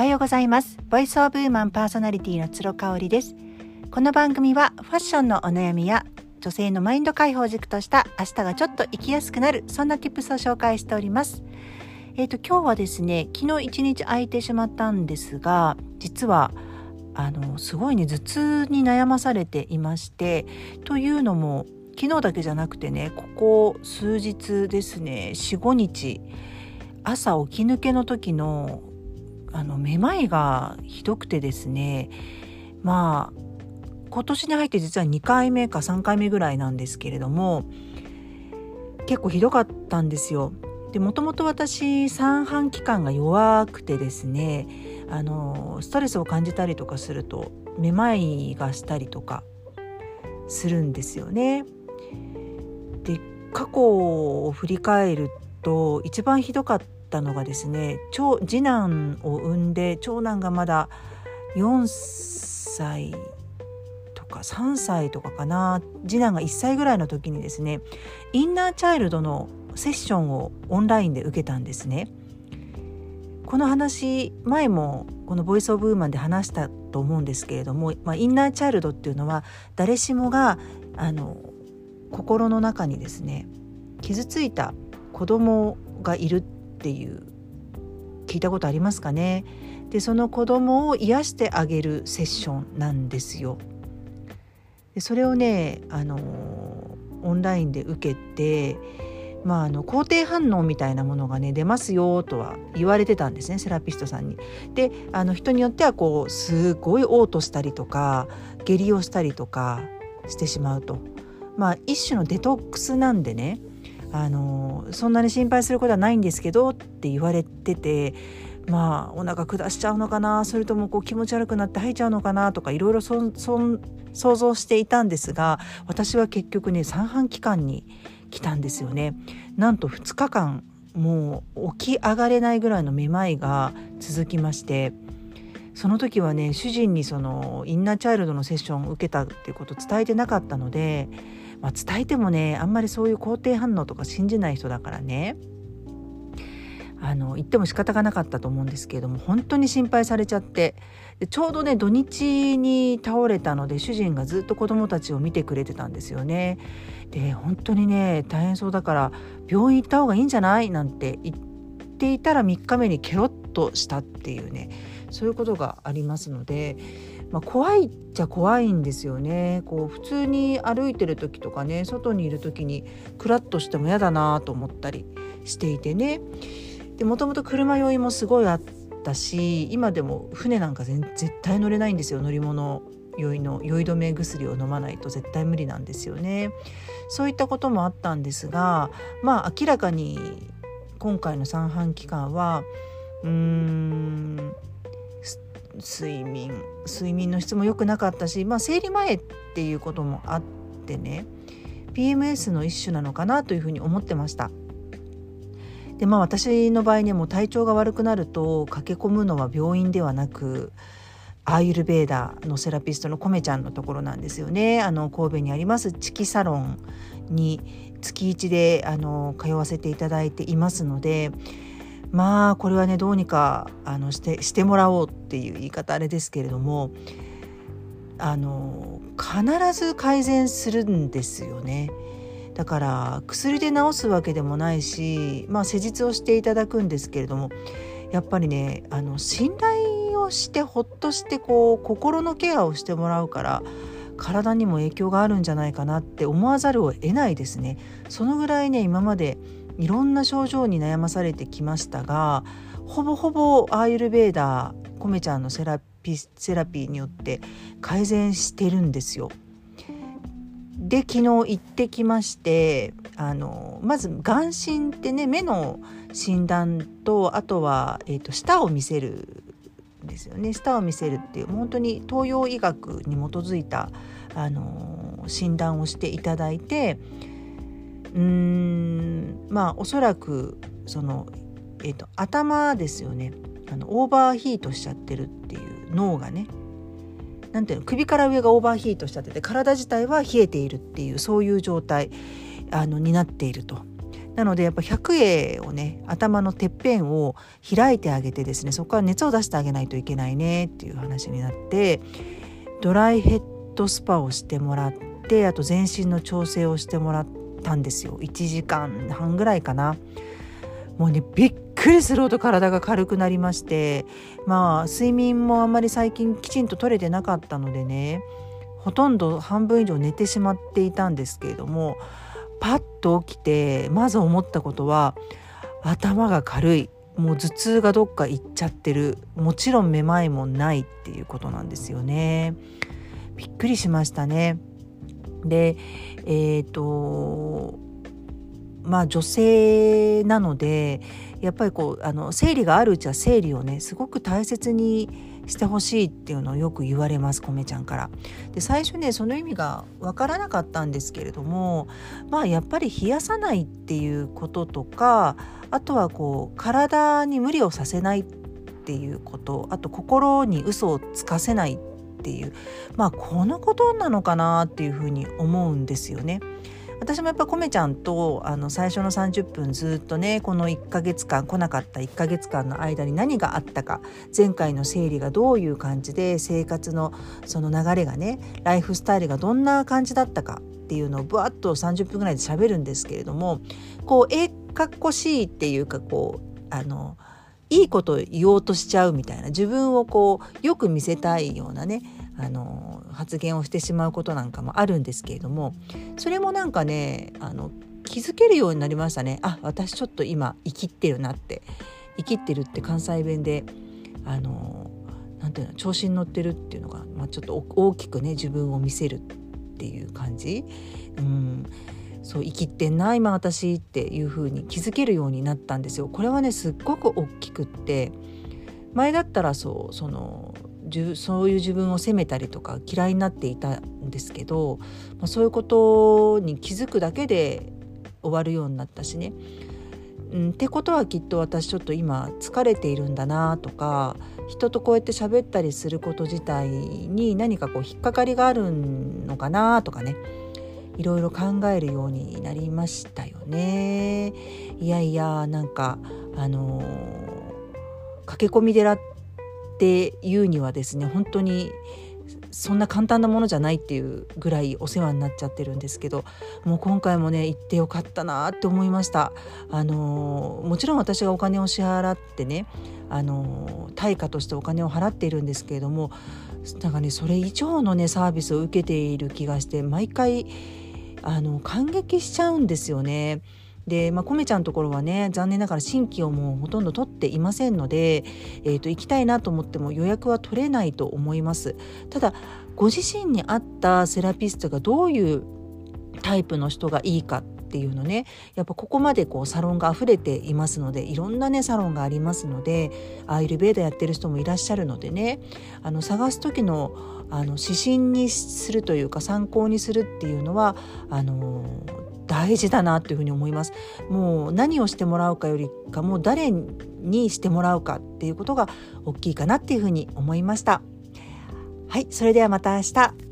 はようございます。ボイスオブウーマンパーソナリティの鶴香織です。この番組はファッションのお悩みや女性のマインド解放軸とした明日がちょっと生きやすくなるそんな tips を紹介しております。えっ、ー、と今日はですね昨日一日空いてしまったんですが実はあのすごいね頭痛に悩まされていましてというのも昨日だけじゃなくてねここ数日ですね45日朝起き抜けの時のあのめまいがひどくてですねまあ今年に入って実は2回目か3回目ぐらいなんですけれども結構ひどかったんですよ。でもともと私三半規管が弱くてですねあのストレスを感じたりとかするとめまいがしたりとかするんですよね。で過去を振り返ると一番ひどかったたのがですね長次男を産んで長男がまだ4歳とか3歳とかかな次男が1歳ぐらいの時にですねインナーチャイルドのセッションをオンラインで受けたんですね。この話前もこの「ボイス・オブ・ウーマン」で話したと思うんですけれども、まあ、インナーチャイルドっていうのは誰しもがあの心の中にですね傷ついた子供がいるっていう聞いたことありますかね？でその子供を癒してあげるセッションなんですよ。でそれをねあのオンラインで受けてまあ、あの肯定反応みたいなものがね出ますよとは言われてたんですねセラピストさんに。であの人によってはこうすごい嘔吐したりとか下痢をしたりとかしてしまうと。まあ一種のデトックスなんでねあのそんなに心配することはないんですけどって言われててまあお腹下しちゃうのかなそれともこう気持ち悪くなって吐いちゃうのかなとかいろいろ想像していたんですが私は結局ね三半規管に来たんですよね。なんと2日間もう起き上がれないぐらいのめまいが続きましてその時はね主人にそのインナーチャイルドのセッションを受けたっていうことを伝えてなかったので、まあ、伝えてもねあんまりそういう肯定反応とか信じない人だからね。あの言っても仕方がなかったと思うんですけれども本当に心配されちゃって。でちょうどね土日に倒れたので主人がずっと子供たちを見てくれてたんですよね。で本当にね大変そうだから病院行った方がいいんじゃない？なんて言っていたら3日目にケロッとしたっていうねそういうことがありますので、まあ、怖いっちゃ怖いんですよね。こう普通に歩いてる時とかね外にいる時にクラッとしても嫌だなと思ったりしていてね。でもともと車酔いもすごいあったし今でも船なんか絶対乗れないんですよ。乗り物酔いの酔い止め薬を飲まないと絶対無理なんですよね。そういったこともあったんですがまあ明らかに今回の三半規管はうーん睡眠睡眠の質も良くなかったし、まあ、生理前っていうこともあってね PMS の一種なのかなというふうに思ってました。でまあ私の場合ねもう体調が悪くなると駆け込むのは病院ではなくアーユルベーダのセラピストのコメちゃんのところなんですよねあの神戸にありますチキサロンに月1であの通わせていただいていますのでまあこれはねどうにかあのしてしてもらおうっていう言い方あれですけれどもあの必ず改善するんですよね。だから薬で治すわけでもないし、まあ、施術をしていただくんですけれどもやっぱりねあの信頼をしてほっとしてこう心のケアをしてもらうから体にも影響があるんじゃないかなって思わざるを得ないですね。そのぐらいね今までいろんな症状に悩まされてきましたがほぼほぼアーユルベーダーコメちゃんのセラピセラピーによって改善してるんですよ。で昨日行ってきましてあのまず眼診ってね目の診断とあとは、えーと、舌を見せるんですよね舌を見せるっていう本当に東洋医学に基づいたあの診断をしていただいてうんまあおそらくその、えーと頭ですよねあのオーバーヒートしちゃってるっていう脳がねなんていうの首から上がオーバーヒートしちゃってて体自体は冷えているっていうそういう状態あのになっていると。なのでやっぱ百会をね頭のてっぺんを開いてあげてですねそこから熱を出してあげないといけないねっていう話になってドライヘッドスパをしてもらってあと全身の調整をしてもらってたんですよ。1時間半ぐらいかな。もうねびっくりするほど体が軽くなりましてまあ睡眠もあんまり最近きちんと取れてなかったのでねほとんど半分以上寝てしまっていたんですけれどもパッと起きてまず思ったことは頭が軽いもう頭痛がどっか行っちゃってるもちろんめまいもないっていうことなんですよね。びっくりしましたね。でえっ、ー、とまあ女性なのでやっぱりこうあの生理があるうちは生理をねすごく大切にしてほしいっていうのをよく言われます米ちゃんから。で最初ねその意味が分からなかったんですけれどもまあやっぱり冷やさないっていうこととかあとはこう体に無理をさせないっていうことあと心に嘘をつかせないっていうまあこのことなのかなっていうふうに思うんですよね。私もやっぱコメちゃんとあの最初の30分ずっとねこの1ヶ月間来なかった1ヶ月間の間に何があったか前回の生理がどういう感じで生活のその流れがねライフスタイルがどんな感じだったかっていうのをぶわっと30分ぐらいで喋るんですけれどもこうえかっこしいっていうかこうあのいいことを言おうとしちゃうみたいな自分をこうよく見せたいようなねあの発言をしてしまうことなんかもあるんですけれどもそれもなんかねあの気づけるようになりましたねあ私ちょっと今生きってるなって生きってるって関西弁であのなんていうの調子に乗ってるっていうのが、まあ、ちょっと大きくね自分を見せるっていう感じ。うんそう生きてんな今私っていう風に気づけるようになったんですよ。これはねすっごく大きくって前だったらそうそのそういう自分を責めたりとか嫌いになっていたんですけど、まあ、そういうことに気づくだけで終わるようになったしね。うん、ってことはきっと私ちょっと今疲れているんだなとか人とこうやって喋ったりすること自体に何かこう引っかかりがあるのかなとかねいろいろ考えるようになりましたよね。いやいやなんかあの駆け込み寺っていうにはですね本当にそんな簡単なものじゃないっていうぐらいお世話になっちゃってるんですけどもう今回もね行ってよかったなって思いましたあのもちろん私がお金を支払ってねあの対価としてお金を払っているんですけれどもなんかねそれ以上のねサービスを受けている気がして毎回あの感激しちゃうんですよね。で、まあ、コメちゃんのところはね残念ながら新規をもうほとんど取っていませんので、えーと、行きたいなと思っても予約は取れないと思いますただご自身に合ったセラピストがどういうタイプの人がいいかっていうのねやっぱここまでこうサロンが溢れていますのでいろんなねサロンがありますのでアイルベーダやってる人もいらっしゃるのでねあの探す時のあの指針にするというか参考にするっていうのはあの大事だなっていうふうに思います。もう何をしてもらうかよりかも誰にしてもらうかっていうことが大きいかなっていうふうに思いました。はいそれではまた明日。